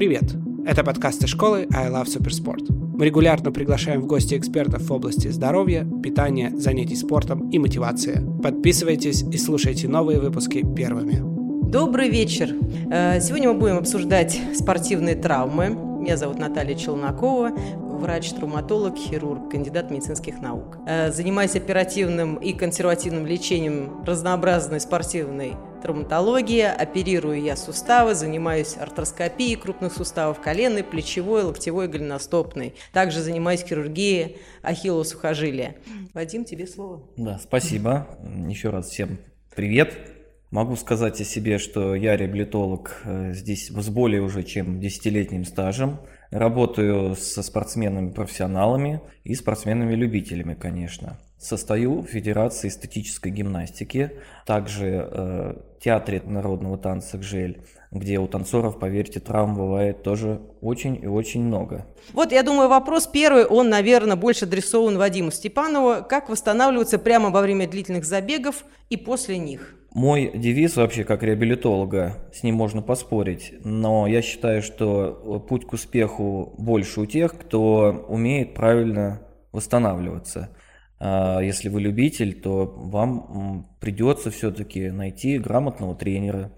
Привет! Это подкасты школы I Love Supersport. Мы регулярно приглашаем в гости экспертов в области здоровья, питания, занятий спортом и мотивации. Подписывайтесь и слушайте новые выпуски первыми. Добрый вечер. Э, сегодня мы будем обсуждать спортивные травмы. Меня зовут Наталья Челнокова, врач-травматолог, хирург, кандидат медицинских наук. Э, занимаюсь оперативным и консервативным лечением разнообразной спортивной травматологии. Оперирую я суставы, занимаюсь артроскопией крупных суставов коленной, плечевой, локтевой, голеностопной. Также занимаюсь хирургией ахиллова сухожилия. Вадим, тебе слово. Да, спасибо. Еще раз всем привет. Могу сказать о себе, что я реабилитолог э, здесь с более уже чем десятилетним стажем. Работаю со спортсменами-профессионалами и спортсменами-любителями, конечно. Состою в Федерации эстетической гимнастики, также э, Театре народного танца «Гжель», где у танцоров, поверьте, травм бывает тоже очень и очень много. Вот, я думаю, вопрос первый, он, наверное, больше адресован Вадиму Степанову. Как восстанавливаться прямо во время длительных забегов и после них? Мой девиз вообще как реабилитолога, с ним можно поспорить, но я считаю, что путь к успеху больше у тех, кто умеет правильно восстанавливаться. А если вы любитель, то вам придется все-таки найти грамотного тренера,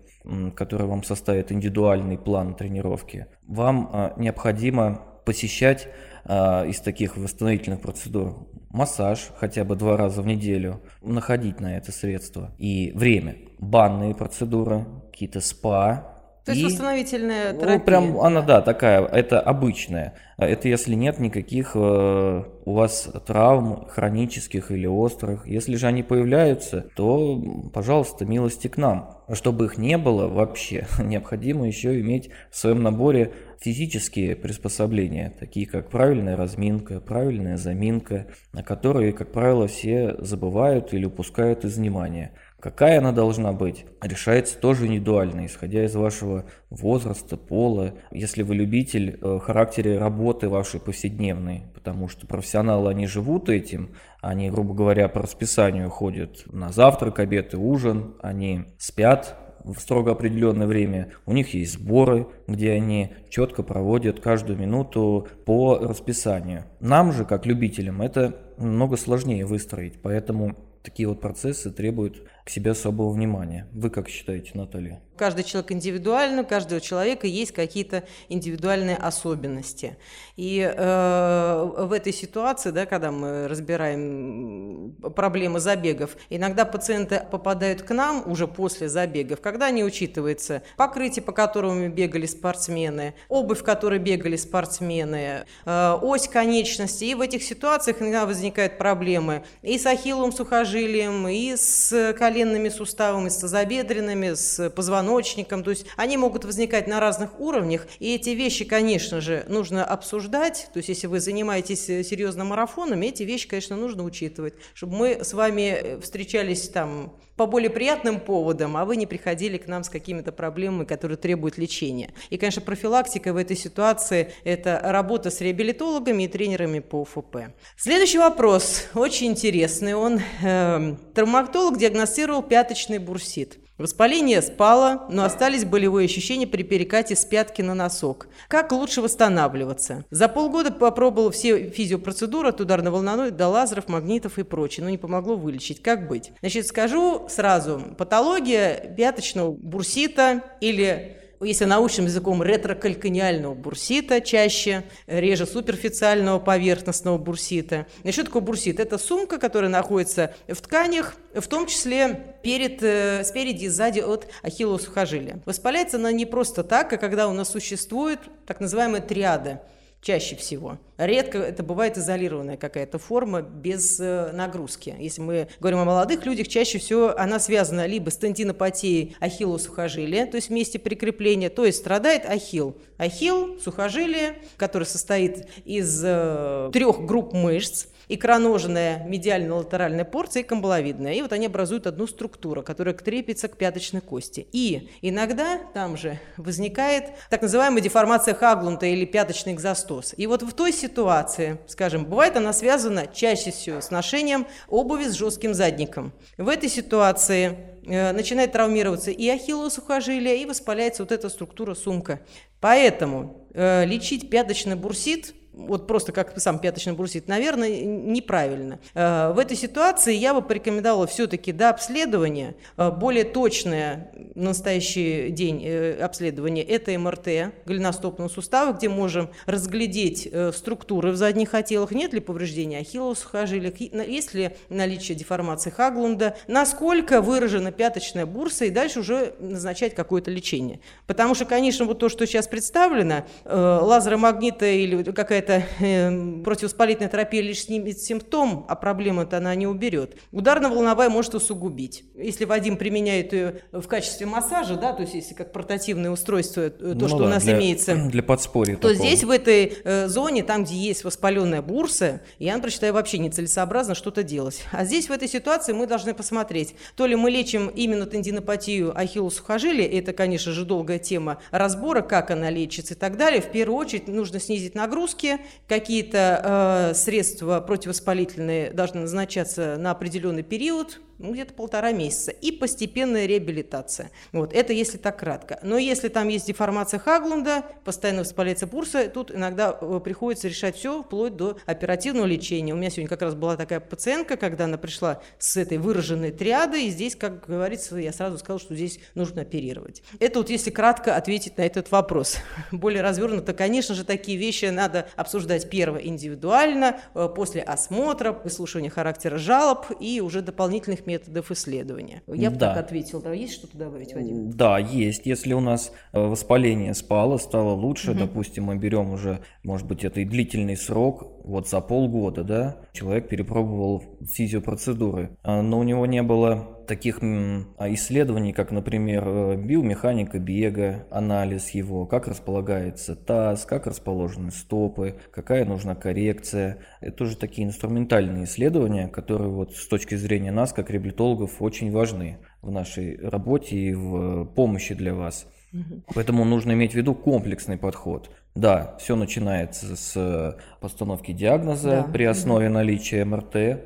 который вам составит индивидуальный план тренировки. Вам а, необходимо посещать а, из таких восстановительных процедур массаж хотя бы два раза в неделю, находить на это средства и время. Банные процедуры, какие-то спа, то есть и, восстановительная терапия? Ну, прям она, да, такая, это обычная. Это если нет никаких э, у вас травм хронических или острых. Если же они появляются, то, пожалуйста, милости к нам. Чтобы их не было вообще, необходимо еще иметь в своем наборе физические приспособления, такие как правильная разминка, правильная заминка, на которые, как правило, все забывают или упускают из внимания. Какая она должна быть, решается тоже индивидуально, исходя из вашего возраста, пола. Если вы любитель э, характера работы вашей повседневной, потому что профессионалы, они живут этим, они, грубо говоря, по расписанию ходят на завтрак, обед и ужин, они спят в строго определенное время. У них есть сборы, где они четко проводят каждую минуту по расписанию. Нам же, как любителям, это много сложнее выстроить, поэтому такие вот процессы требуют к себе особого внимания. Вы как считаете, Наталья? Каждый человек индивидуально, у каждого человека есть какие-то индивидуальные особенности. И э, в этой ситуации, да, когда мы разбираем проблемы забегов, иногда пациенты попадают к нам уже после забегов, когда не учитывается покрытие, по которому бегали спортсмены, обувь, в которой бегали спортсмены, э, ось конечности. И в этих ситуациях иногда возникают проблемы и с ахилловым сухожилием, и с коленными суставами, с тазобедренными, с позвоночником. То есть они могут возникать на разных уровнях. И эти вещи, конечно же, нужно обсуждать. То есть если вы занимаетесь серьезно марафонами, эти вещи, конечно, нужно учитывать. Чтобы мы с вами встречались там по более приятным поводам, а вы не приходили к нам с какими-то проблемами, которые требуют лечения. И, конечно, профилактика в этой ситуации – это работа с реабилитологами и тренерами по УФП. Следующий вопрос, очень интересный. Он э, травматолог диагностировал пяточный бурсит. Воспаление спало, но остались болевые ощущения при перекате с пятки на носок. Как лучше восстанавливаться? За полгода попробовал все физиопроцедуры от ударно-волновой до лазеров, магнитов и прочее, но не помогло вылечить. Как быть? Значит, скажу сразу. Патология пяточного бурсита или если научным языком ретрокалькониального бурсита чаще, реже суперфициального поверхностного бурсита. Что такое бурсит? Это сумка, которая находится в тканях, в том числе перед, э, спереди и сзади от ахиллова сухожилия. Воспаляется она не просто так, а когда у нас существует так называемая триада – чаще всего. Редко это бывает изолированная какая-то форма без э, нагрузки. Если мы говорим о молодых людях, чаще всего она связана либо с тендинопатией ахилла сухожилия, то есть месте прикрепления, то есть страдает ахилл. Ахилл, сухожилие, которое состоит из э, трех групп мышц, икроножная медиально-латеральная порция и камбаловидная. И вот они образуют одну структуру, которая крепится к пяточной кости. И иногда там же возникает так называемая деформация Хаглунта или пяточный экзостоз. И вот в той ситуации, скажем, бывает она связана чаще всего с ношением обуви с жестким задником. В этой ситуации э, начинает травмироваться и ахиллово сухожилие, и воспаляется вот эта структура сумка. Поэтому э, лечить пяточный бурсит вот просто как сам пяточный брусит, наверное, неправильно. Э, в этой ситуации я бы порекомендовала все-таки до обследования, э, более точное в настоящий день э, обследование – это МРТ голеностопного сустава, где можем разглядеть структуры в задних отелах, нет ли повреждения ахилловых сухожилия, есть ли наличие деформации Хаглунда, насколько выражена пяточная бурса, и дальше уже назначать какое-то лечение. Потому что, конечно, вот то, что сейчас представлено, лазеромагнита или какая какая-то э, противовоспалительная терапия лишь снимет симптом, а проблему-то она не уберет. Ударно-волновая может усугубить. Если Вадим применяет ее в качестве массажа, да, то есть если как портативное устройство, э, то, ну, что да, у нас для, имеется, для подспорья то такого. здесь в этой э, зоне, там, где есть воспаленная бурса, я, например, считаю вообще нецелесообразно что-то делать. А здесь в этой ситуации мы должны посмотреть, то ли мы лечим именно тендинопатию ахиллоса сухожилия, это, конечно же, долгая тема разбора, как она лечится и так далее. В первую очередь нужно снизить нагрузки, какие-то э, средства противовоспалительные должны назначаться на определенный период, ну, где-то полтора месяца, и постепенная реабилитация. Вот, это если так кратко. Но если там есть деформация Хаглунда, постоянно воспаляется пурса, тут иногда э, приходится решать все вплоть до оперативного лечения. У меня сегодня как раз была такая пациентка, когда она пришла с этой выраженной триадой, и здесь, как говорится, я сразу сказала, что здесь нужно оперировать. Это вот если кратко ответить на этот вопрос. Более развернуто, конечно же, такие вещи надо обсуждать первое индивидуально, э, после осмотра, выслушивания характера жалоб и уже дополнительных методов исследования. Я бы да. так ответил. Да, есть что-то добавить, Вадим? Да, есть. Если у нас э, воспаление спало, стало лучше, угу. допустим, мы берем уже, может быть, это и длительный срок, вот за полгода, да, человек перепробовал физиопроцедуры, а, но у него не было таких а, исследований, как, например, э, биомеханика бега, анализ его, как располагается таз, как расположены стопы, какая нужна коррекция. Это уже такие инструментальные исследования, которые вот с точки зрения нас, как реабилитологов, очень важны в нашей работе и в помощи для вас. Поэтому нужно иметь в виду комплексный подход. Да, все начинается с постановки диагноза да. при основе наличия МРТ,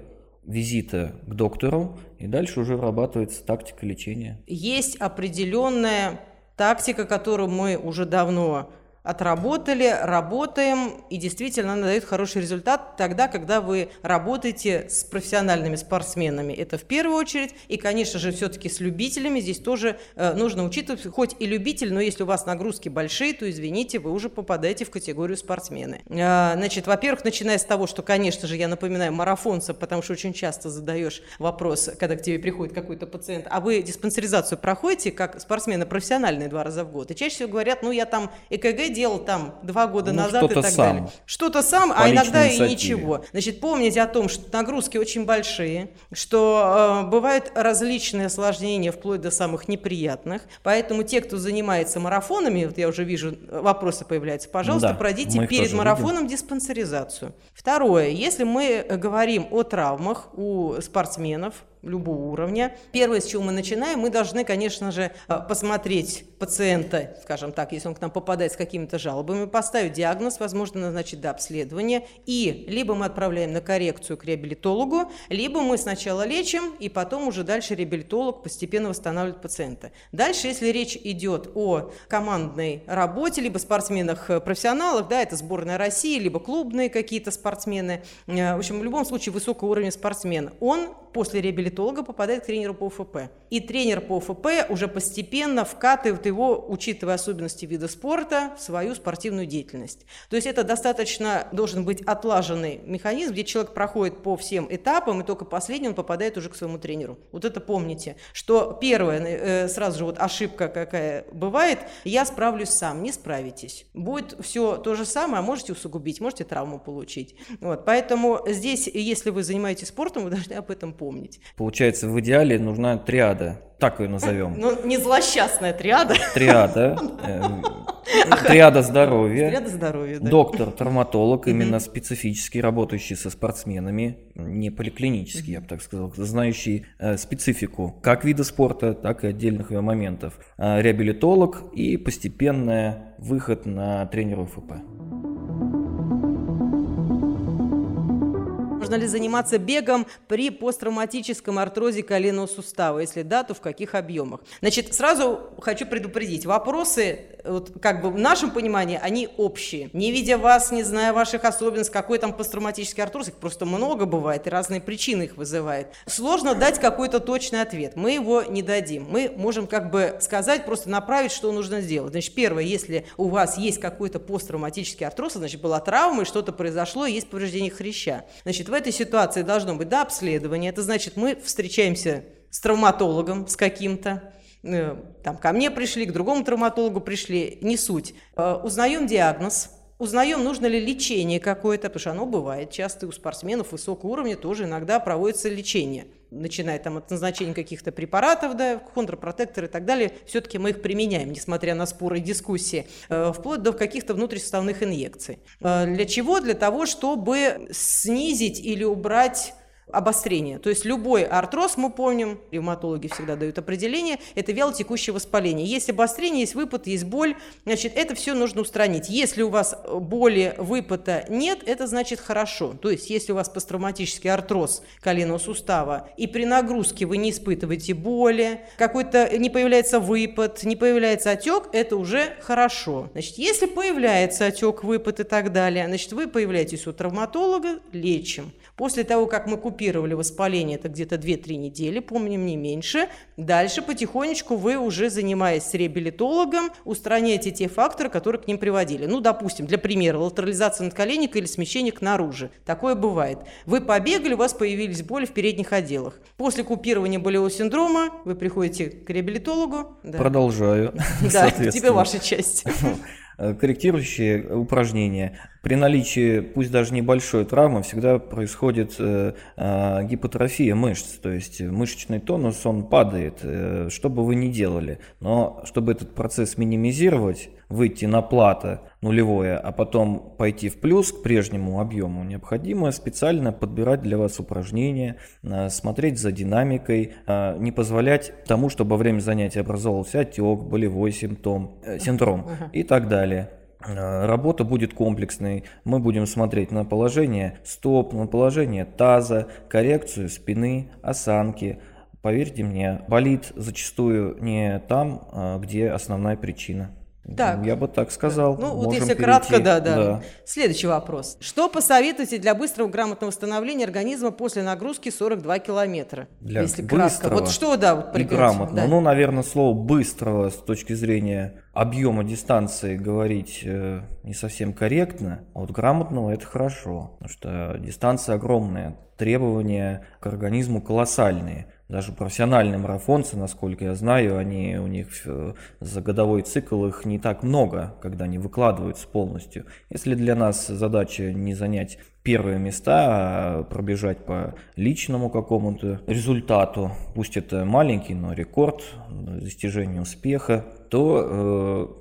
визита к доктору, и дальше уже вырабатывается тактика лечения. Есть определенная тактика, которую мы уже давно отработали, работаем, и действительно она дает хороший результат тогда, когда вы работаете с профессиональными спортсменами. Это в первую очередь, и, конечно же, все-таки с любителями здесь тоже э, нужно учитывать, хоть и любитель, но если у вас нагрузки большие, то, извините, вы уже попадаете в категорию спортсмены. Э, значит, во-первых, начиная с того, что, конечно же, я напоминаю марафонца, потому что очень часто задаешь вопрос, когда к тебе приходит какой-то пациент, а вы диспансеризацию проходите как спортсмены профессиональные два раза в год? И чаще всего говорят, ну, я там ЭКГ делал там два года ну, назад и так сам. далее. Что-то сам, По а иногда и ничего. Значит, помните о том, что нагрузки очень большие, что э, бывают различные осложнения вплоть до самых неприятных. Поэтому те, кто занимается марафонами, вот я уже вижу, вопросы появляются, пожалуйста, да, пройдите перед марафоном видим. диспансеризацию. Второе, если мы говорим о травмах у спортсменов, любого уровня. Первое, с чего мы начинаем, мы должны, конечно же, э, посмотреть пациента, скажем так, если он к нам попадает с какими-то жалобами, поставить диагноз, возможно, назначить до обследования, и либо мы отправляем на коррекцию к реабилитологу, либо мы сначала лечим, и потом уже дальше реабилитолог постепенно восстанавливает пациента. Дальше, если речь идет о командной работе, либо спортсменах-профессионалах, да, это сборная России, либо клубные какие-то спортсмены, э, в общем, в любом случае высокого уровня спортсмен, он после реабилитолога попадает к тренеру по УФП. И тренер по УФП уже постепенно вкатывает его, учитывая особенности вида спорта, в свою спортивную деятельность. То есть это достаточно должен быть отлаженный механизм, где человек проходит по всем этапам, и только последний он попадает уже к своему тренеру. Вот это помните, что первое, э, сразу же вот ошибка какая бывает, я справлюсь сам, не справитесь. Будет все то же самое, а можете усугубить, можете травму получить. Вот, поэтому здесь, если вы занимаетесь спортом, вы должны об этом помнить помнить. Получается, в идеале нужна триада, так ее назовем. Ну, не злосчастная триада. Триада. Эм, триада здоровья. Триада здоровья, да. Доктор, травматолог, именно специфически работающий со спортсменами, не поликлинический, я бы так сказал, знающий э, специфику как вида спорта, так и отдельных ее моментов. Э, реабилитолог и постепенный выход на тренера ФП. Можно ли заниматься бегом при посттравматическом артрозе коленного сустава? Если да, то в каких объемах? Значит, сразу хочу предупредить. Вопросы, вот, как бы в нашем понимании, они общие. Не видя вас, не зная ваших особенностей, какой там посттравматический артроз, их просто много бывает, и разные причины их вызывает. Сложно дать какой-то точный ответ. Мы его не дадим. Мы можем как бы сказать, просто направить, что нужно сделать. Значит, первое, если у вас есть какой-то посттравматический артроз, значит, была травма, и что-то произошло, и есть повреждение хряща. Значит, в этой ситуации должно быть, да, обследование. Это значит, мы встречаемся с травматологом, с каким-то, там ко мне пришли, к другому травматологу пришли, не суть. Э, узнаем диагноз, узнаем, нужно ли лечение какое-то, потому что оно бывает. Часто у спортсменов высокого уровня тоже иногда проводится лечение. Начиная там от назначения каких-то препаратов, да, контрпротекторы и так далее, все-таки мы их применяем, несмотря на споры и дискуссии, э, вплоть до каких-то внутрисуставных инъекций. Э, для чего? Для того, чтобы снизить или убрать обострение. То есть любой артроз, мы помним, ревматологи всегда дают определение, это вялотекущее воспаление. Есть обострение, есть выпад, есть боль, значит, это все нужно устранить. Если у вас боли, выпада нет, это значит хорошо. То есть если у вас посттравматический артроз коленного сустава, и при нагрузке вы не испытываете боли, какой-то не появляется выпад, не появляется отек, это уже хорошо. Значит, если появляется отек, выпад и так далее, значит, вы появляетесь у травматолога, лечим. После того, как мы купировали воспаление, это где-то 2-3 недели, помним, не меньше, дальше потихонечку вы уже, занимаясь с реабилитологом, устраняете те факторы, которые к ним приводили. Ну, допустим, для примера, латерализация надколенника или смещение к наружу. Такое бывает. Вы побегали, у вас появились боли в передних отделах. После купирования болевого синдрома вы приходите к реабилитологу. Да. Продолжаю. Да, тебе ваша часть корректирующие упражнения при наличии, пусть даже небольшой травмы, всегда происходит э, э, гипотрофия мышц, то есть мышечный тонус, он падает, э, что бы вы ни делали. Но чтобы этот процесс минимизировать, выйти на плато нулевое, а потом пойти в плюс к прежнему объему, необходимо специально подбирать для вас упражнения, э, смотреть за динамикой, э, не позволять тому, чтобы во время занятия образовывался отек, болевой симптом, э, синдром и так далее. Работа будет комплексной. Мы будем смотреть на положение стоп, на положение таза, коррекцию спины, осанки. Поверьте мне, болит зачастую не там, где основная причина. Так. Я бы так сказал. Ну, вот если перейти. кратко, да, да, да. Следующий вопрос. Что посоветуете для быстрого грамотного восстановления организма после нагрузки 42 километра? Для если кратко. Вот что, да, вот и грамотно. Да. Ну, наверное, слово быстрого с точки зрения объема дистанции говорить э, не совсем корректно, а вот грамотного это хорошо, потому что дистанция огромная, требования к организму колоссальные даже профессиональные марафонцы, насколько я знаю, они, у них э, за годовой цикл их не так много, когда они выкладываются полностью. Если для нас задача не занять первые места, а пробежать по личному какому-то результату, пусть это маленький, но рекорд, достижение успеха, то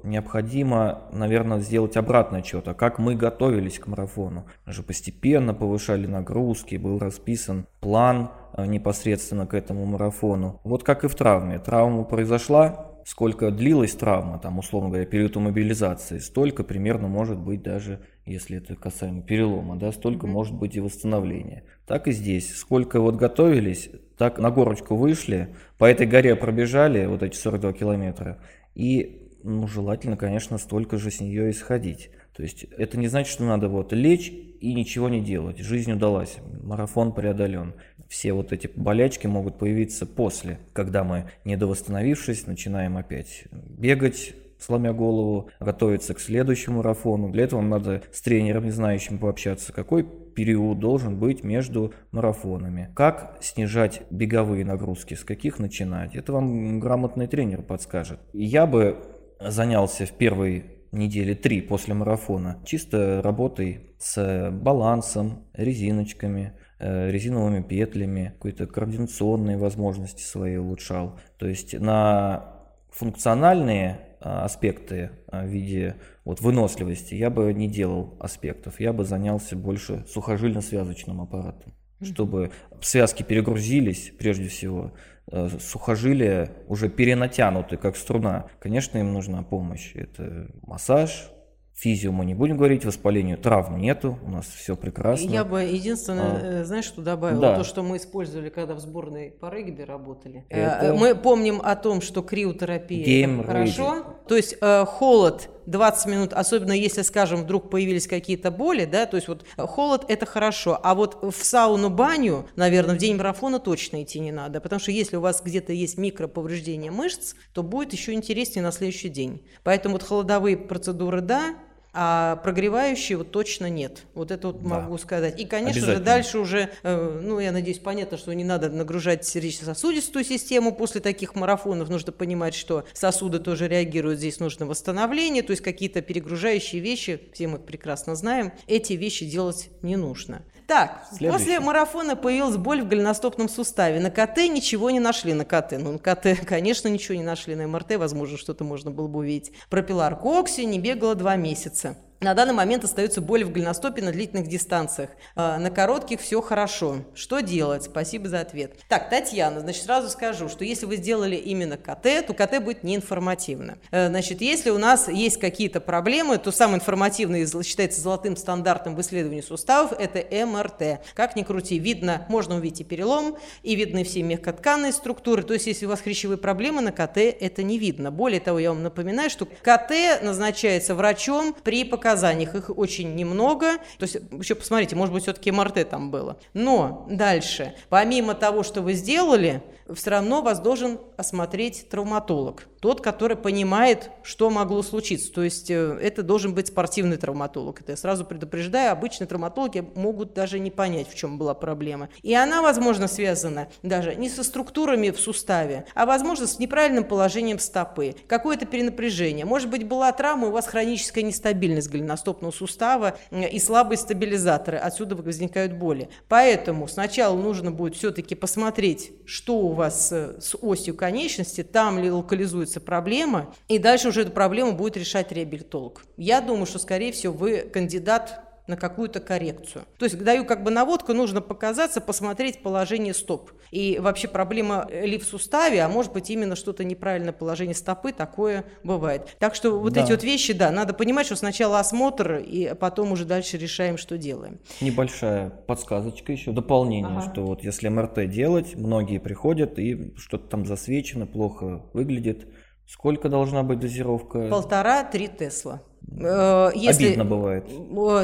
э, необходимо, наверное, сделать обратный отчет, а как мы готовились к марафону. Мы же постепенно повышали нагрузки, был расписан план непосредственно к этому марафону. Вот как и в травме. Травма произошла, сколько длилась травма, там, условно говоря, период мобилизации, столько примерно может быть даже, если это касаемо перелома, да, столько mm-hmm. может быть и восстановление. Так и здесь. Сколько вот готовились, так на горочку вышли, по этой горе пробежали вот эти 42 километра, и ну, желательно, конечно, столько же с нее исходить. То есть это не значит, что надо вот лечь и ничего не делать. Жизнь удалась, марафон преодолен. Все вот эти болячки могут появиться после, когда мы, недовосстановившись, начинаем опять бегать, сломя голову, готовиться к следующему марафону. Для этого надо с тренером, не знающим пообщаться, какой период должен быть между марафонами. Как снижать беговые нагрузки, с каких начинать. Это вам грамотный тренер подскажет. Я бы занялся в первой недели три после марафона чисто работой с балансом, резиночками, э, резиновыми петлями, какой-то координационные возможности свои улучшал. То есть на функциональные а, аспекты а, в виде вот выносливости я бы не делал аспектов, я бы занялся больше сухожильно-связочным аппаратом, чтобы связки перегрузились прежде всего, э, сухожилия уже перенатянуты, как струна. Конечно, им нужна помощь. Это массаж, физио мы не будем говорить, воспалению травм нету, у нас все прекрасно. Я бы единственное, а, знаешь, что добавила? Да. То, что мы использовали, когда в сборной по регби работали. Это... Мы помним о том, что криотерапия Game хорошо. Ready. То есть холод 20 минут, особенно если, скажем, вдруг появились какие-то боли, да, то есть вот холод – это хорошо, а вот в сауну, баню, наверное, в день марафона точно идти не надо, потому что если у вас где-то есть микроповреждение мышц, то будет еще интереснее на следующий день. Поэтому вот холодовые процедуры – да, а прогревающие вот точно нет. Вот это вот да. могу сказать. И, конечно же, дальше уже, э, ну, я надеюсь, понятно, что не надо нагружать сердечно-сосудистую систему после таких марафонов. Нужно понимать, что сосуды тоже реагируют, здесь нужно восстановление, то есть какие-то перегружающие вещи, все мы прекрасно знаем, эти вещи делать не нужно. Так, Следующий. после марафона появилась боль в голеностопном суставе. На КТ ничего не нашли на КТ. Ну, на КТ, конечно, ничего не нашли. На МРТ, возможно, что-то можно было бы увидеть. Пропилар Кокси не бегала два месяца. На данный момент остается боль в голеностопе на длительных дистанциях. А, на коротких все хорошо. Что делать? Спасибо за ответ. Так, Татьяна, значит, сразу скажу, что если вы сделали именно КТ, то КТ будет неинформативно. Э, значит, если у нас есть какие-то проблемы, то самый информативный считается золотым стандартом в исследовании суставов – это МРТ. Как ни крути, видно, можно увидеть и перелом, и видны все мягкотканные структуры. То есть, если у вас хрящевые проблемы, на КТ это не видно. Более того, я вам напоминаю, что КТ назначается врачом при показании показаниях их очень немного. То есть, еще посмотрите, может быть, все-таки МРТ там было. Но дальше, помимо того, что вы сделали, все равно вас должен осмотреть травматолог. Тот, который понимает, что могло случиться. То есть э, это должен быть спортивный травматолог. Это я сразу предупреждаю, обычные травматологи могут даже не понять, в чем была проблема. И она, возможно, связана даже не со структурами в суставе, а, возможно, с неправильным положением стопы. Какое-то перенапряжение. Может быть, была травма, у вас хроническая нестабильность голеностопного сустава и слабые стабилизаторы. Отсюда возникают боли. Поэтому сначала нужно будет все-таки посмотреть, что у вас э, с осью конечности, там ли локализуется проблема, и дальше уже эту проблему будет решать реабилитолог. Я думаю, что, скорее всего, вы кандидат на какую-то коррекцию. То есть даю как бы наводку, нужно показаться, посмотреть положение стоп. И вообще проблема ли в суставе, а может быть именно что-то неправильное положение стопы, такое бывает. Так что вот да. эти вот вещи, да, надо понимать, что сначала осмотр, и потом уже дальше решаем, что делаем. Небольшая подсказочка еще, дополнение, ага. что вот если МРТ делать, многие приходят и что-то там засвечено, плохо выглядит. Сколько должна быть дозировка? Полтора-три Тесла. Э, если, Обидно бывает.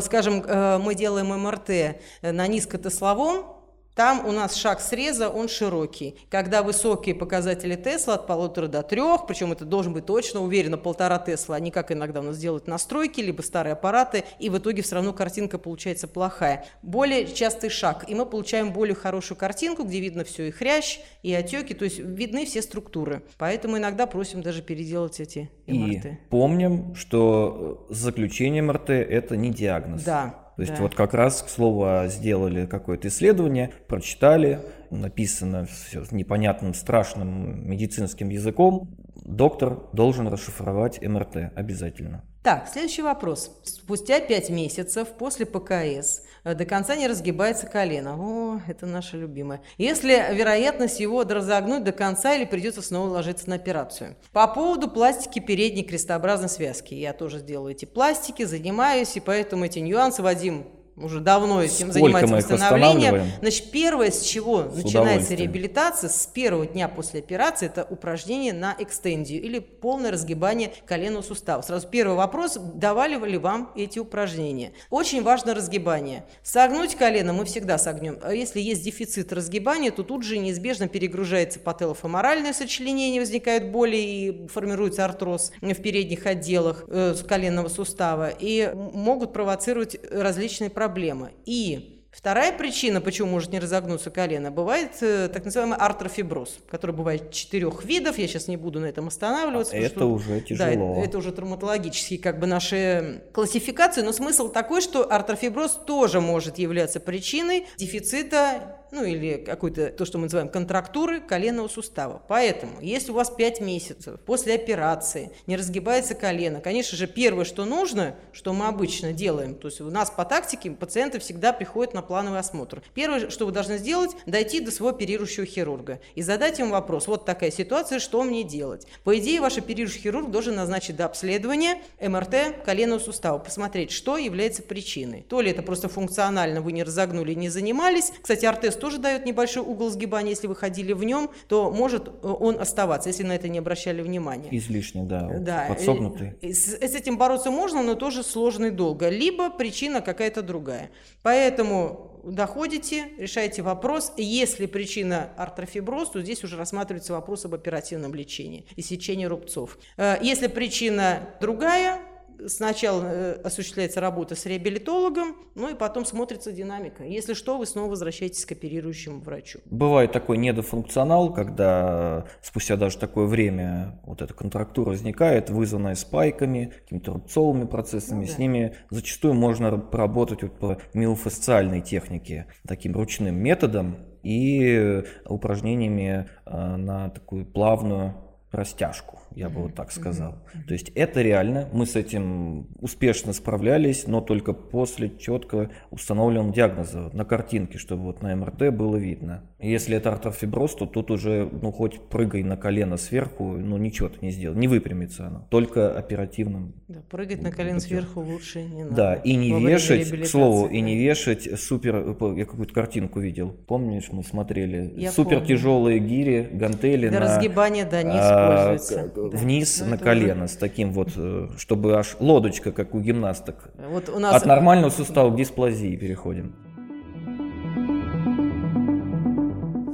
Скажем, э, мы делаем МРТ на низкотесловом там у нас шаг среза, он широкий. Когда высокие показатели Тесла от полутора до трех, причем это должен быть точно, уверенно, полтора Тесла, не как иногда у нас делают настройки, либо старые аппараты, и в итоге все равно картинка получается плохая. Более частый шаг, и мы получаем более хорошую картинку, где видно все и хрящ, и отеки, то есть видны все структуры. Поэтому иногда просим даже переделать эти МРТ. И помним, что заключение МРТ – это не диагноз. Да, то есть да. вот как раз, к слову, сделали какое-то исследование, прочитали, написано все непонятным, страшным медицинским языком. Доктор должен расшифровать МРТ обязательно. Так, следующий вопрос. Спустя 5 месяцев после ПКС до конца не разгибается колено. О, это наше любимое. Если вероятность его разогнуть до конца или придется снова ложиться на операцию. По поводу пластики передней крестообразной связки. Я тоже сделаю эти пластики, занимаюсь, и поэтому эти нюансы, Вадим, уже давно этим Сколько занимается восстановлением. Значит, первое, с чего с начинается реабилитация, с первого дня после операции, это упражнение на экстензию или полное разгибание коленного сустава. Сразу первый вопрос, давали ли вам эти упражнения? Очень важно разгибание. Согнуть колено мы всегда согнем. А если есть дефицит разгибания, то тут же неизбежно перегружается пателофеморальное сочленение, возникают боли и формируется артроз в передних отделах э, коленного сустава и могут провоцировать различные проблемы проблема. И Вторая причина, почему может не разогнуться колено, бывает э, так называемый артрофиброз, который бывает четырех видов. Я сейчас не буду на этом останавливаться. А это что, уже тяжело. Да, это, это уже травматологические как бы наши классификации. Но смысл такой, что артрофиброз тоже может являться причиной дефицита ну или какой-то, то, что мы называем контрактуры коленного сустава. Поэтому, если у вас 5 месяцев после операции не разгибается колено, конечно же, первое, что нужно, что мы обычно делаем, то есть у нас по тактике пациенты всегда приходят на плановый осмотр. Первое, что вы должны сделать, дойти до своего оперирующего хирурга и задать ему вопрос, вот такая ситуация, что мне делать? По идее, ваш оперирующий хирург должен назначить до обследования МРТ коленного сустава, посмотреть, что является причиной. То ли это просто функционально вы не разогнули, не занимались. Кстати, артез тоже дает небольшой угол сгибания, если вы ходили в нем, то может э, он оставаться, если на это не обращали внимания. Излишне, да, да. подсогнутый. С, с этим бороться можно, но тоже сложно и долго. Либо причина какая-то другая. Поэтому доходите, решаете вопрос. Если причина артрофиброз, то здесь уже рассматривается вопрос об оперативном лечении и сечении рубцов. Э, если причина другая, сначала э, осуществляется работа с реабилитологом, ну и потом смотрится динамика. Если что, вы снова возвращаетесь к оперирующему врачу. Бывает такой недофункционал, когда спустя даже такое время вот эта контрактура возникает, вызванная спайками, какими-то рубцовыми процессами. Ну, да. С ними зачастую можно поработать вот по миофасциальной технике, таким ручным методом и упражнениями э, на такую плавную растяжку я бы вот так сказал. То есть это реально, мы с этим успешно справлялись, но только после четко установленного диагноза на картинке, чтобы вот на МРТ было видно. Если это артрофиброз, то тут уже, ну хоть прыгай на колено сверху, ну ничего ты не сделал, не выпрямится оно, только оперативным. Да, прыгать на колено сверху лучше не надо. Да, и не вешать, к слову, и не вешать супер, я какую-то картинку видел, помнишь, мы смотрели, я супер помню. тяжелые гири, гантели Для на... разгибания, да, не а, используется вниз ну, на колено уже... с таким вот, э, чтобы аж лодочка, как у гимнасток. Вот у нас... От нормального сустава к дисплазии переходим.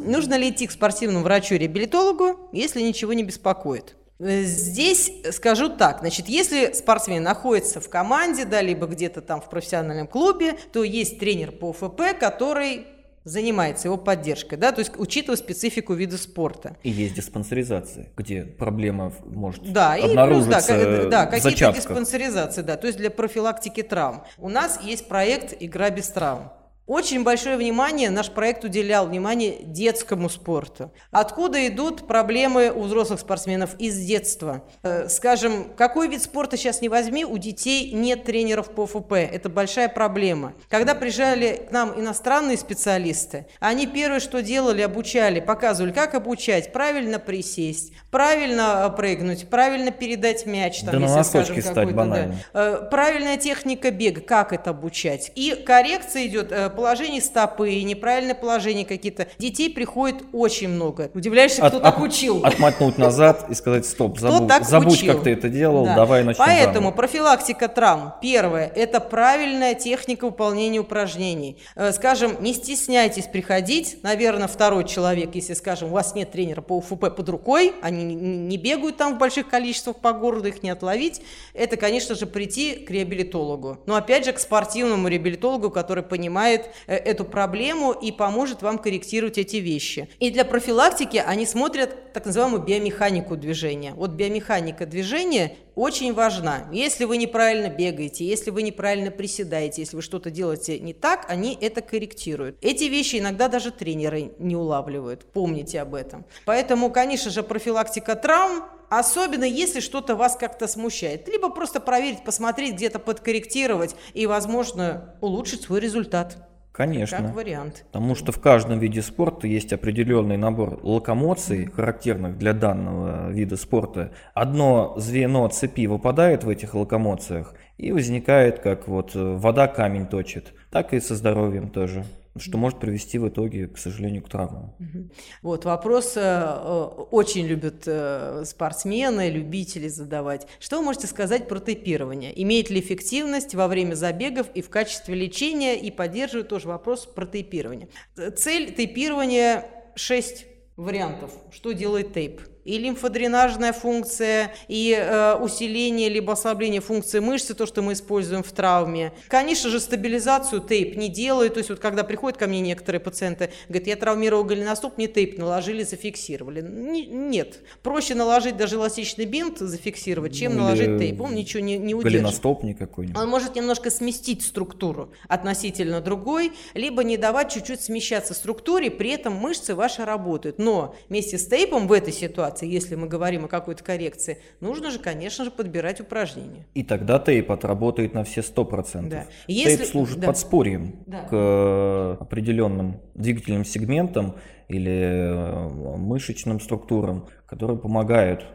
Нужно ли идти к спортивному врачу-реабилитологу, если ничего не беспокоит? Э, здесь скажу так, значит, если спортсмен находится в команде, да, либо где-то там в профессиональном клубе, то есть тренер по ФП, который занимается его поддержкой, да, то есть учитывая специфику вида спорта. И есть диспансеризация, где проблема может да, обнаружиться и плюс, да, да, какие-то диспансеризации, да, то есть для профилактики травм. У нас есть проект «Игра без травм». Очень большое внимание наш проект уделял внимание детскому спорту. Откуда идут проблемы у взрослых спортсменов из детства? Э, скажем, какой вид спорта сейчас не возьми, у детей нет тренеров по ФП. Это большая проблема. Когда приезжали к нам иностранные специалисты, они первое, что делали, обучали, показывали, как обучать, правильно присесть, правильно э, прыгнуть, правильно передать мяч. Там, да если, на скажем, стать банально. Да. Э, правильная техника бега, как это обучать. И коррекция идет положение стопы, неправильное положение какие-то. Детей приходит очень много. Удивляешься, кто от, так учил. Отмотнуть назад и сказать, стоп, забудь, забудь как ты это делал, да. давай начнем Поэтому заново. профилактика травм. Первое, это правильная техника выполнения упражнений. Э, скажем, не стесняйтесь приходить, наверное, второй человек, если, скажем, у вас нет тренера по УФП под рукой, они не бегают там в больших количествах по городу, их не отловить, это, конечно же, прийти к реабилитологу. Но, опять же, к спортивному реабилитологу, который понимает эту проблему и поможет вам корректировать эти вещи. И для профилактики они смотрят так называемую биомеханику движения. Вот биомеханика движения очень важна. Если вы неправильно бегаете, если вы неправильно приседаете, если вы что-то делаете не так, они это корректируют. Эти вещи иногда даже тренеры не улавливают. Помните об этом. Поэтому, конечно же, профилактика травм особенно если что-то вас как-то смущает. Либо просто проверить, посмотреть, где-то подкорректировать и, возможно, улучшить свой результат. Конечно. Как вариант. Потому что в каждом виде спорта есть определенный набор локомоций, характерных для данного вида спорта. Одно звено цепи выпадает в этих локомоциях и возникает, как вот э, вода камень точит, так и со здоровьем тоже что может привести в итоге, к сожалению, к травмам. Вот вопрос э, э, очень любят э, спортсмены, любители задавать. Что вы можете сказать про тейпирование? Имеет ли эффективность во время забегов и в качестве лечения? И поддерживает тоже вопрос про тейпирование. Цель тейпирования 6 вариантов, что делает тейп. И лимфодренажная функция, и э, усиление либо ослабление функции мышцы, то, что мы используем в травме. Конечно же, стабилизацию тейп не делают. То есть вот когда приходят ко мне некоторые пациенты, говорят, я травмировал голеностоп, мне тейп наложили, зафиксировали. нет. Проще наложить даже эластичный бинт, зафиксировать, чем ну, наложить тейп. Он ничего не, не удержит. Голеностоп никакой-нибудь. Он может немножко сместить структуру относительно другой, либо не давать чуть-чуть смещаться структуре, при этом мышцы ваши работают. Но вместе с тейпом в этой ситуации, если мы говорим о какой-то коррекции, нужно же, конечно же, подбирать упражнения. И тогда тейп отработает на все 100%. Да. Если... Тейп служит да. подспорьем да. к э, определенным двигательным сегментам или э, мышечным структурам, которые помогают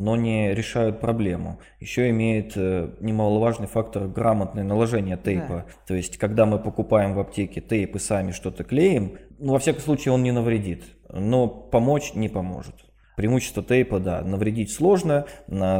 но не решают проблему. Еще имеет э, немаловажный фактор грамотное наложение тейпа. Да. То есть, когда мы покупаем в аптеке тейп и сами что-то клеим, ну, во всяком случае, он не навредит, но помочь не поможет. Преимущество тейпа, да, навредить сложно,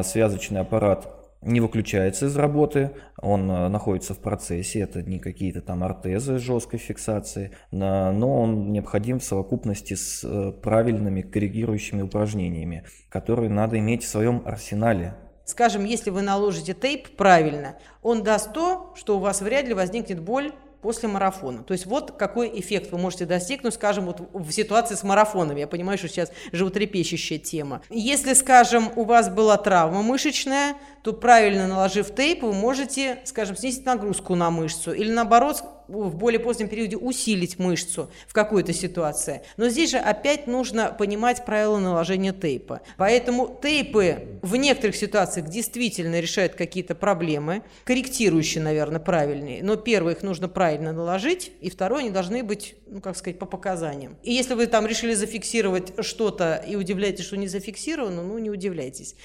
связочный аппарат не выключается из работы, он э, находится в процессе, это не какие-то там ортезы жесткой фиксации, но он необходим в совокупности с э, правильными коррегирующими упражнениями, которые надо иметь в своем арсенале. Скажем, если вы наложите тейп правильно, он даст то, что у вас вряд ли возникнет боль после марафона. То есть вот какой эффект вы можете достигнуть, скажем, вот в ситуации с марафонами. Я понимаю, что сейчас животрепещущая тема. Если, скажем, у вас была травма мышечная, то правильно наложив тейп, вы можете, скажем, снизить нагрузку на мышцу или наоборот в более позднем периоде усилить мышцу в какой-то ситуации. Но здесь же опять нужно понимать правила наложения тейпа. Поэтому тейпы в некоторых ситуациях действительно решают какие-то проблемы, корректирующие, наверное, правильные. Но первое, их нужно правильно наложить, и второе, они должны быть, ну, как сказать, по показаниям. И если вы там решили зафиксировать что-то и удивляетесь, что не зафиксировано, ну, не удивляйтесь.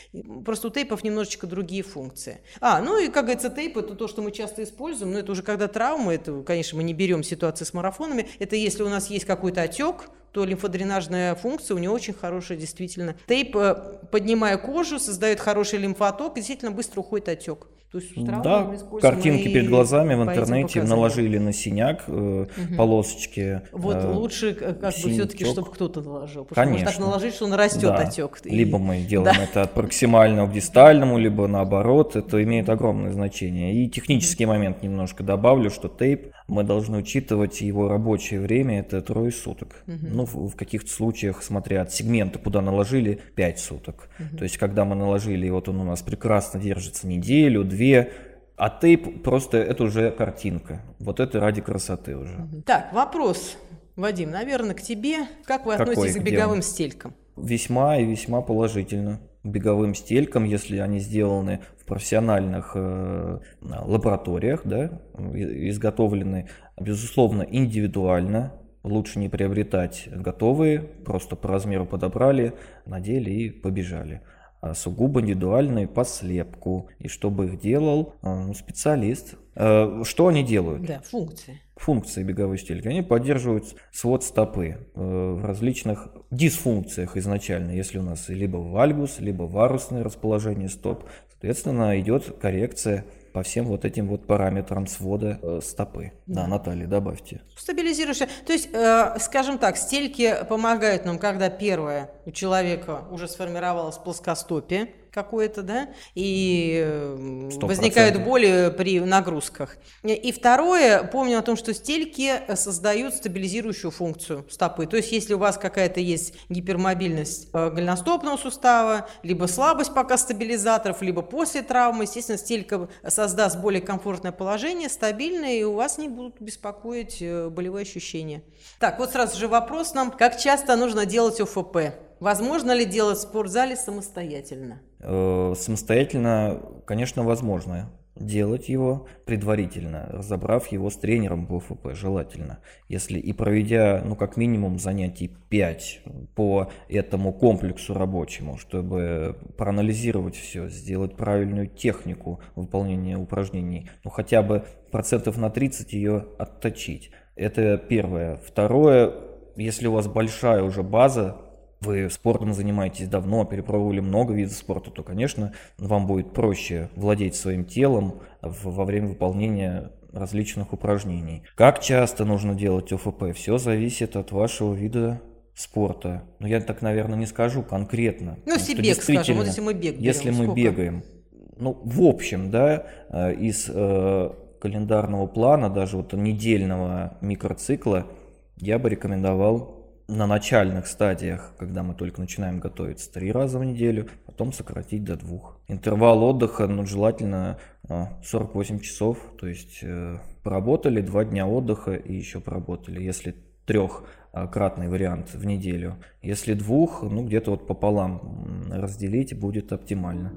Просто у тейпов немножечко другие функции. А, ну и, как говорится, тейп – это то, что мы часто используем, но это уже когда травма, это, конечно, мы не берем ситуации с марафонами, это если у нас есть какой-то отек, то лимфодренажная функция у нее очень хорошая действительно. Тейп, э, поднимая кожу, создает хороший лимфоток, и действительно быстро уходит отек. То есть да, картинки перед глазами в интернете наложили на синяк угу. полосочки. Вот э, лучше как бы все-таки, чтобы кто-то наложил. Потому Конечно. что так наложить, что он растет да. отек. Либо мы делаем да. это от проксимального к дистальному, либо наоборот. Это имеет огромное значение. И технический момент немножко добавлю, что тейп мы должны учитывать его рабочее время, это трое суток. Угу. Ну, в, в каких-то случаях, смотря от сегмента, куда наложили, 5 суток. Угу. То есть, когда мы наложили, и вот он у нас прекрасно держится неделю, две две, а тейп просто это уже картинка. Вот это ради красоты уже. Так, вопрос, Вадим, наверное, к тебе. Как вы Какой, относитесь к беговым где? стелькам? Весьма и весьма положительно. Беговым стелькам, если они сделаны в профессиональных э, лабораториях, да, изготовлены, безусловно, индивидуально, лучше не приобретать готовые, просто по размеру подобрали, надели и побежали. А, сугубо индивидуальные по слепку. И чтобы их делал а, ну, специалист. А, что они делают? Да, функции. Функции беговой стельки. Они поддерживают свод стопы в различных дисфункциях изначально. Если у нас либо вальгус, либо варусное расположение стоп, соответственно, идет коррекция по всем вот этим вот параметрам свода э, стопы. Да, да Наталья, добавьте. Стабилизируешь. То есть, э, скажем так, стельки помогают нам, когда первое у человека уже сформировалось плоскостопие, какое-то, да, и 100%. возникают боли при нагрузках. И второе, помню о том, что стельки создают стабилизирующую функцию стопы. То есть, если у вас какая-то есть гипермобильность э, голеностопного сустава, либо слабость пока стабилизаторов, либо после травмы, естественно, стелька создаст более комфортное положение, стабильное, и у вас не будут беспокоить э, болевые ощущения. Так, вот сразу же вопрос нам, как часто нужно делать ОФП? Возможно ли делать в спортзале самостоятельно? Э, самостоятельно, конечно, возможно делать его предварительно, разобрав его с тренером по ФП, желательно. Если и проведя, ну, как минимум, занятий 5 по этому комплексу рабочему, чтобы проанализировать все, сделать правильную технику выполнения упражнений, ну, хотя бы процентов на 30 ее отточить. Это первое. Второе, если у вас большая уже база вы спортом занимаетесь давно, перепробовали много видов спорта, то, конечно, вам будет проще владеть своим телом во время выполнения различных упражнений. Как часто нужно делать ОФП? Все зависит от вашего вида спорта, ну я так, наверное, не скажу конкретно. Ну, если бег, скажем, вот если мы бег берем, Если мы сколько? бегаем, ну, в общем, да, э, из э, календарного плана, даже вот недельного микроцикла, я бы рекомендовал на начальных стадиях, когда мы только начинаем готовиться, три раза в неделю, потом сократить до двух. Интервал отдыха, ну, желательно 48 э, часов, то есть э, поработали, два дня отдыха и еще поработали. Если трехкратный вариант в неделю. Если двух, ну где-то вот пополам разделить будет оптимально.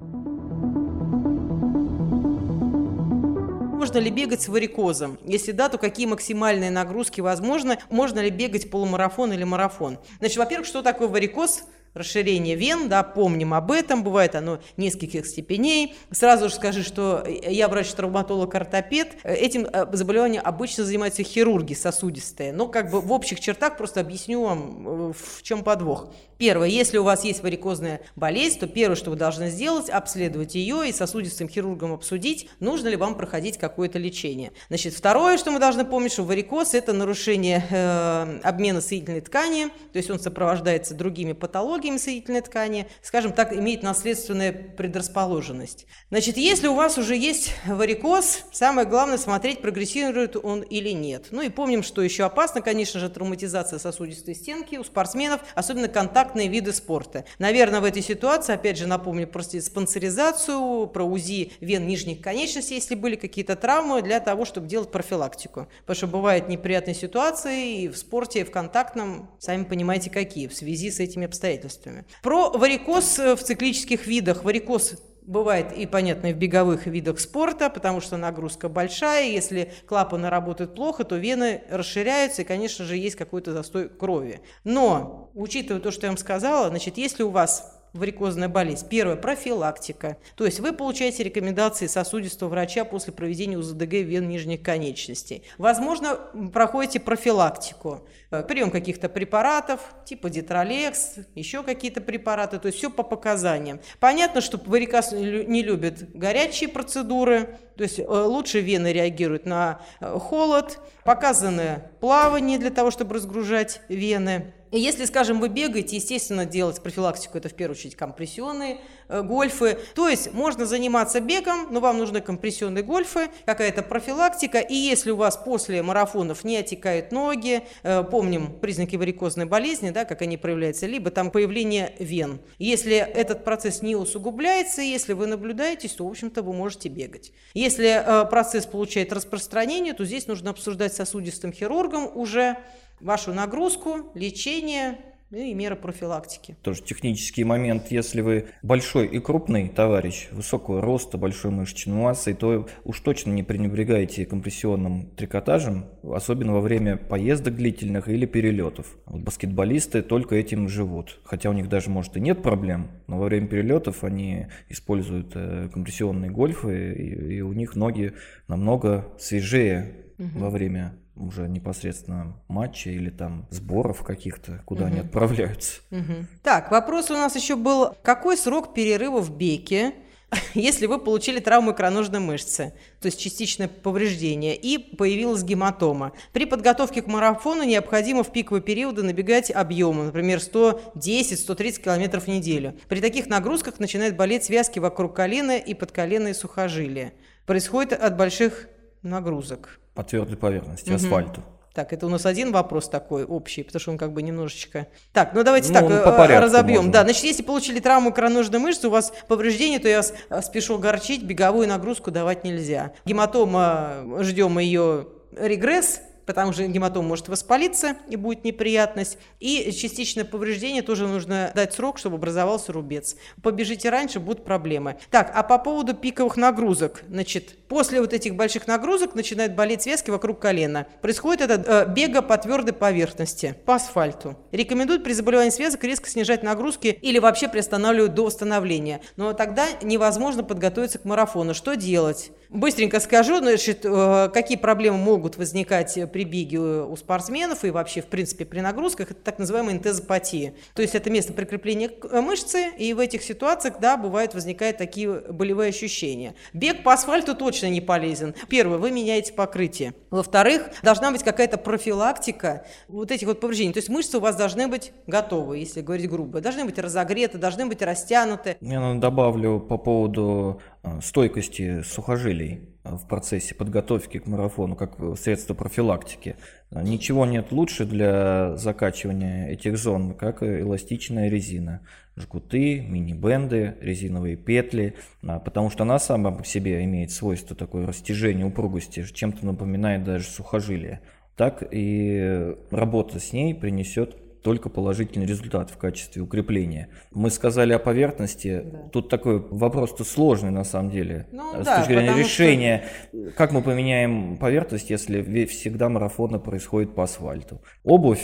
Можно ли бегать с варикозом? Если да, то какие максимальные нагрузки возможны? Можно ли бегать полумарафон или марафон? Значит, во-первых, что такое варикоз? расширение вен, да, помним об этом, бывает оно нескольких степеней. Сразу же скажи, что я врач-травматолог-ортопед, этим э, заболеванием обычно занимаются хирурги сосудистые, но как бы в общих чертах просто объясню вам, э, в чем подвох. Первое, если у вас есть варикозная болезнь, то первое, что вы должны сделать, обследовать ее и сосудистым хирургом обсудить, нужно ли вам проходить какое-то лечение. Значит, второе, что мы должны помнить, что варикоз – это нарушение э, обмена соединительной ткани, то есть он сопровождается другими патологиями, соединительной ткани, скажем так, имеет наследственную предрасположенность. Значит, если у вас уже есть варикоз, самое главное смотреть, прогрессирует он или нет. Ну и помним, что еще опасно, конечно же, травматизация сосудистой стенки у спортсменов, особенно контактные виды спорта. Наверное, в этой ситуации, опять же, напомню про спонсоризацию, про УЗИ вен нижних конечностей, если были какие-то травмы, для того, чтобы делать профилактику. Потому что бывают неприятные ситуации и в спорте, и в контактном, сами понимаете, какие, в связи с этими обстоятельствами обстоятельствами. Про варикоз э, в циклических видах. Варикоз Бывает и, понятно, и в беговых видах спорта, потому что нагрузка большая. Если клапаны работают плохо, то вены расширяются, и, конечно же, есть какой-то застой крови. Но, учитывая то, что я вам сказала, значит, если у вас варикозная болезнь. Первое – профилактика. То есть вы получаете рекомендации сосудистого врача после проведения УЗДГ вен нижних конечностей. Возможно, проходите профилактику. Э, прием каких-то препаратов, типа дитролекс, еще какие-то препараты. То есть все по показаниям. Понятно, что варикоз не любит горячие процедуры, то есть э, лучше вены реагируют на э, холод, показаны плавание для того, чтобы разгружать вены. Если, скажем, вы бегаете, естественно, делать профилактику, это в первую очередь компрессионные гольфы. То есть можно заниматься бегом, но вам нужны компрессионные гольфы, какая-то профилактика. И если у вас после марафонов не отекают ноги, э, помним признаки варикозной болезни, да, как они проявляются, либо там появление вен. Если этот процесс не усугубляется, если вы наблюдаетесь, то, в общем-то, вы можете бегать. Если э, процесс получает распространение, то здесь нужно обсуждать сосудистым хирургом уже вашу нагрузку, лечение, и меры профилактики. Тоже технический момент. Если вы большой и крупный товарищ, высокого роста, большой мышечной массы, то уж точно не пренебрегаете компрессионным трикотажем, особенно во время поездок длительных или перелетов. Вот баскетболисты только этим живут. Хотя у них даже, может, и нет проблем, но во время перелетов они используют э, компрессионные гольфы, и, и у них ноги намного свежее угу. во время уже непосредственно матча или там сборов каких-то, куда угу. они отправляются. Угу. Так, вопрос у нас еще был, какой срок перерыва в беке, если вы получили травму икроножной мышцы, то есть частичное повреждение, и появилась гематома. При подготовке к марафону необходимо в пиковые периоды набегать объемы, например, 110-130 км в неделю. При таких нагрузках начинают болеть связки вокруг колена и подколенные сухожилия. Происходит от больших нагрузок по твердой поверхности, угу. асфальту. Так, это у нас один вопрос такой общий, потому что он как бы немножечко... Так, ну давайте ну, так, по порядку разобьем. Можно. Да, значит, если получили травму икроножной мышцы, у вас повреждение, то я вас э, спешу горчить, беговую нагрузку давать нельзя. Гематома, ждем ее регресс, потому что гематом может воспалиться и будет неприятность. И частичное повреждение тоже нужно дать срок, чтобы образовался рубец. Побежите раньше, будут проблемы. Так, а по поводу пиковых нагрузок. Значит, после вот этих больших нагрузок начинают болеть связки вокруг колена. Происходит это э, бега по твердой поверхности, по асфальту. Рекомендуют при заболевании связок резко снижать нагрузки или вообще приостанавливать до восстановления. Но тогда невозможно подготовиться к марафону. Что делать? Быстренько скажу, значит, э, какие проблемы могут возникать при беге у спортсменов и вообще, в принципе, при нагрузках. Это так называемая интезопатия. То есть это место прикрепления э, мышцы, и в этих ситуациях, да, бывают, возникают такие болевые ощущения. Бег по асфальту точно не полезен. Первое, вы меняете покрытие. Во-вторых, должна быть какая-то профилактика вот этих вот повреждений. То есть мышцы у вас должны быть готовы, если говорить грубо. Должны быть разогреты, должны быть растянуты. Я добавлю по поводу стойкости сухожилий в процессе подготовки к марафону, как средство профилактики. Ничего нет лучше для закачивания этих зон, как эластичная резина. Жгуты, мини-бенды, резиновые петли, потому что она сама по себе имеет свойство такое растяжение упругости, чем-то напоминает даже сухожилие. Так и работа с ней принесет только положительный результат в качестве укрепления. Мы сказали о поверхности. Да. Тут такой вопрос-то сложный на самом деле. Ну, с да, точки зрения решения, что... как мы поменяем поверхность, если всегда марафоны происходят по асфальту. Обувь,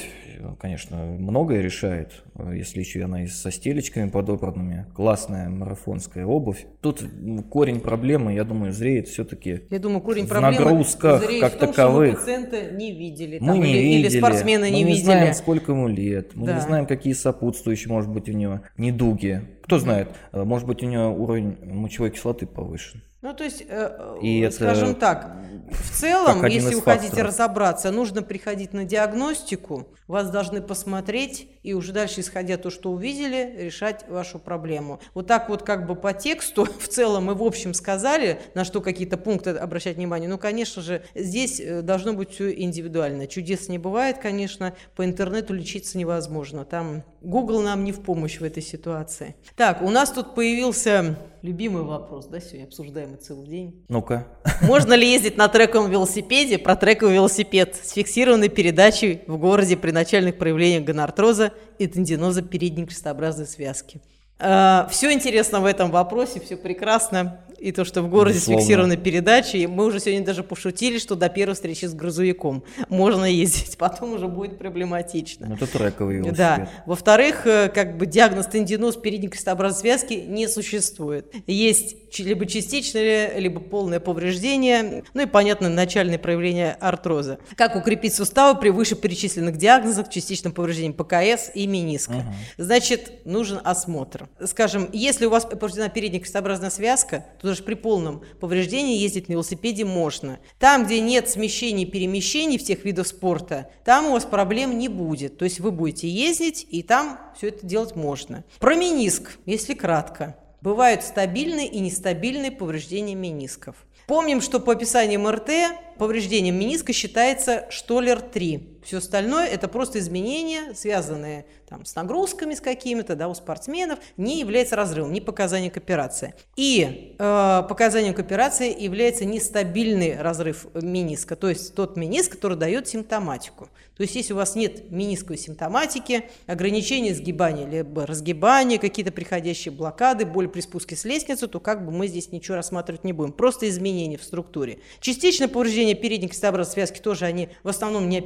конечно, многое решает, если еще она и со стелечками подобранными. Классная марафонская обувь. Тут корень проблемы, я думаю, зреет все-таки Я думаю, корень проблемы нагрузках как в том, таковых. Что мы пациента не видели. Там, мы не или, видели. Или спортсмены не, не видели. не знаем, сколько ему лет лет, мы да. не знаем, какие сопутствующие, может быть, у него недуги. Кто знает, э, может быть, у него уровень мочевой кислоты повышен. Ну, то есть, э, и скажем это так, в целом, если вы хотите разобраться, нужно приходить на диагностику, вас должны посмотреть и уже дальше, исходя то, что увидели, решать вашу проблему. Вот так вот как бы по тексту в целом мы в общем сказали, на что какие-то пункты обращать внимание. Ну, конечно же, здесь э, должно быть все индивидуально. Чудес не бывает, конечно, по интернету лечиться невозможно. Там Google нам не в помощь в этой ситуации. Так, у нас тут появился любимый вопрос, да, сегодня обсуждаемый целый день. Ну-ка. Можно ли ездить на трековом велосипеде, про трековый велосипед с фиксированной передачей в городе при начальных проявлениях гонартроза и тендиноза передней крестообразной связки? А, все интересно в этом вопросе, все прекрасно и то, что в городе Безусловно. сфиксированы передачи. И мы уже сегодня даже пошутили, что до первой встречи с грузовиком можно ездить, потом уже будет проблематично. Ну, это трековый велосипед. Да. Во-вторых, э, как бы диагноз тендиноз передней крестообразной связки не существует. Есть либо частичное, либо полное повреждение, ну и, понятно, начальное проявление артроза. Как укрепить суставы при вышеперечисленных диагнозах, частичном повреждении ПКС и мениска? Угу. Значит, нужен осмотр. Скажем, если у вас повреждена передняя крестообразная связка, то даже при полном повреждении ездить на велосипеде можно. Там, где нет смещений и перемещений всех видов спорта, там у вас проблем не будет. То есть вы будете ездить, и там все это делать можно. Про мениск, если кратко. Бывают стабильные и нестабильные повреждения менисков. Помним, что по описанию МРТ повреждением мениска считается штоллер-3. Все остальное – это просто изменения, связанные там, с нагрузками с какими-то да, у спортсменов, не является разрывом, не показанием к операции. И э, показанием к операции является нестабильный разрыв мениска, то есть тот мениск, который дает симптоматику. То есть если у вас нет менисковой симптоматики, ограничения сгибания, либо разгибания, какие-то приходящие блокады, боль при спуске с лестницы, то как бы мы здесь ничего рассматривать не будем. Просто изменения в структуре. Частично повреждение передней крестообразной связки тоже они в основном не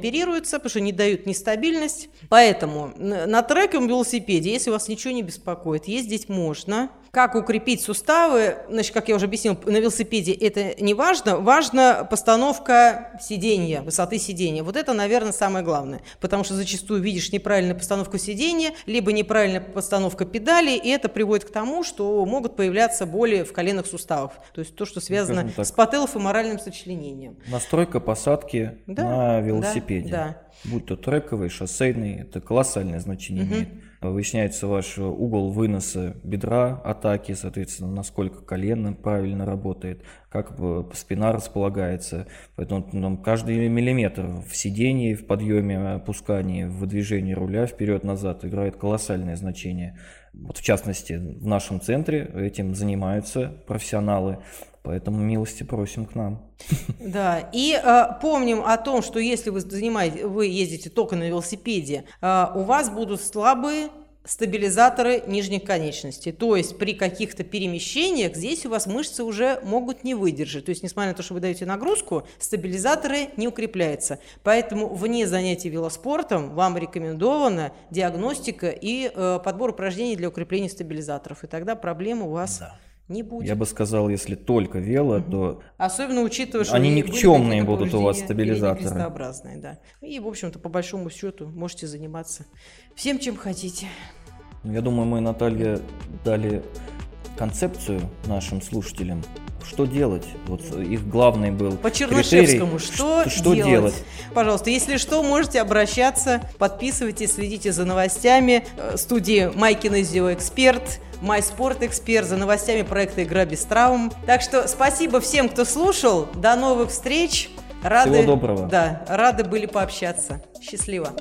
оперируются, потому что не дают нестабильность. Поэтому на трековом велосипеде, если вас ничего не беспокоит, ездить можно. Как укрепить суставы, значит, как я уже объяснил, на велосипеде это не важно. Важна постановка сидения, высоты сидения. Вот это, наверное, самое главное. Потому что зачастую видишь неправильную постановку сидения, либо неправильная постановка педали, и это приводит к тому, что могут появляться боли в коленных суставах. То есть то, что связано с пателлофеморальным сочленением. Настройка посадки да, на велосипеде. Да, да. Будь то трековый, шоссейный, это колоссальное значение угу. имеет. Выясняется ваш угол выноса бедра атаки, соответственно, насколько колено правильно работает, как спина располагается. Поэтому нам каждый миллиметр в сидении, в подъеме, опускании, в выдвижении руля вперед-назад играет колоссальное значение. Вот в частности, в нашем центре этим занимаются профессионалы. Поэтому милости просим к нам. Да, и э, помним о том, что если вы занимаете, вы ездите только на велосипеде, э, у вас будут слабые стабилизаторы нижних конечностей. То есть при каких-то перемещениях здесь у вас мышцы уже могут не выдержать. То есть несмотря на то, что вы даете нагрузку, стабилизаторы не укрепляются. Поэтому вне занятий велоспортом вам рекомендована диагностика и э, подбор упражнений для укрепления стабилизаторов. И тогда проблем у вас да не будет. Я бы сказал, если только вело, то Особенно учитывая, что Они никчемные будут у вас стабилизаторы. крестообразные, да. И, в общем-то, по большому счету можете заниматься всем, чем хотите. я думаю, мы, Наталья, дали концепцию нашим слушателям. Что делать? Вот их главный был По Чернышевскому, что, что делать? делать? Пожалуйста, если что, можете обращаться, подписывайтесь, следите за новостями э, студии Майкинезио Эксперт, Майспорт Эксперт, за новостями проекта «Игра без травм». Так что спасибо всем, кто слушал. До новых встреч. Рады, Всего доброго. Да, рады были пообщаться. Счастливо.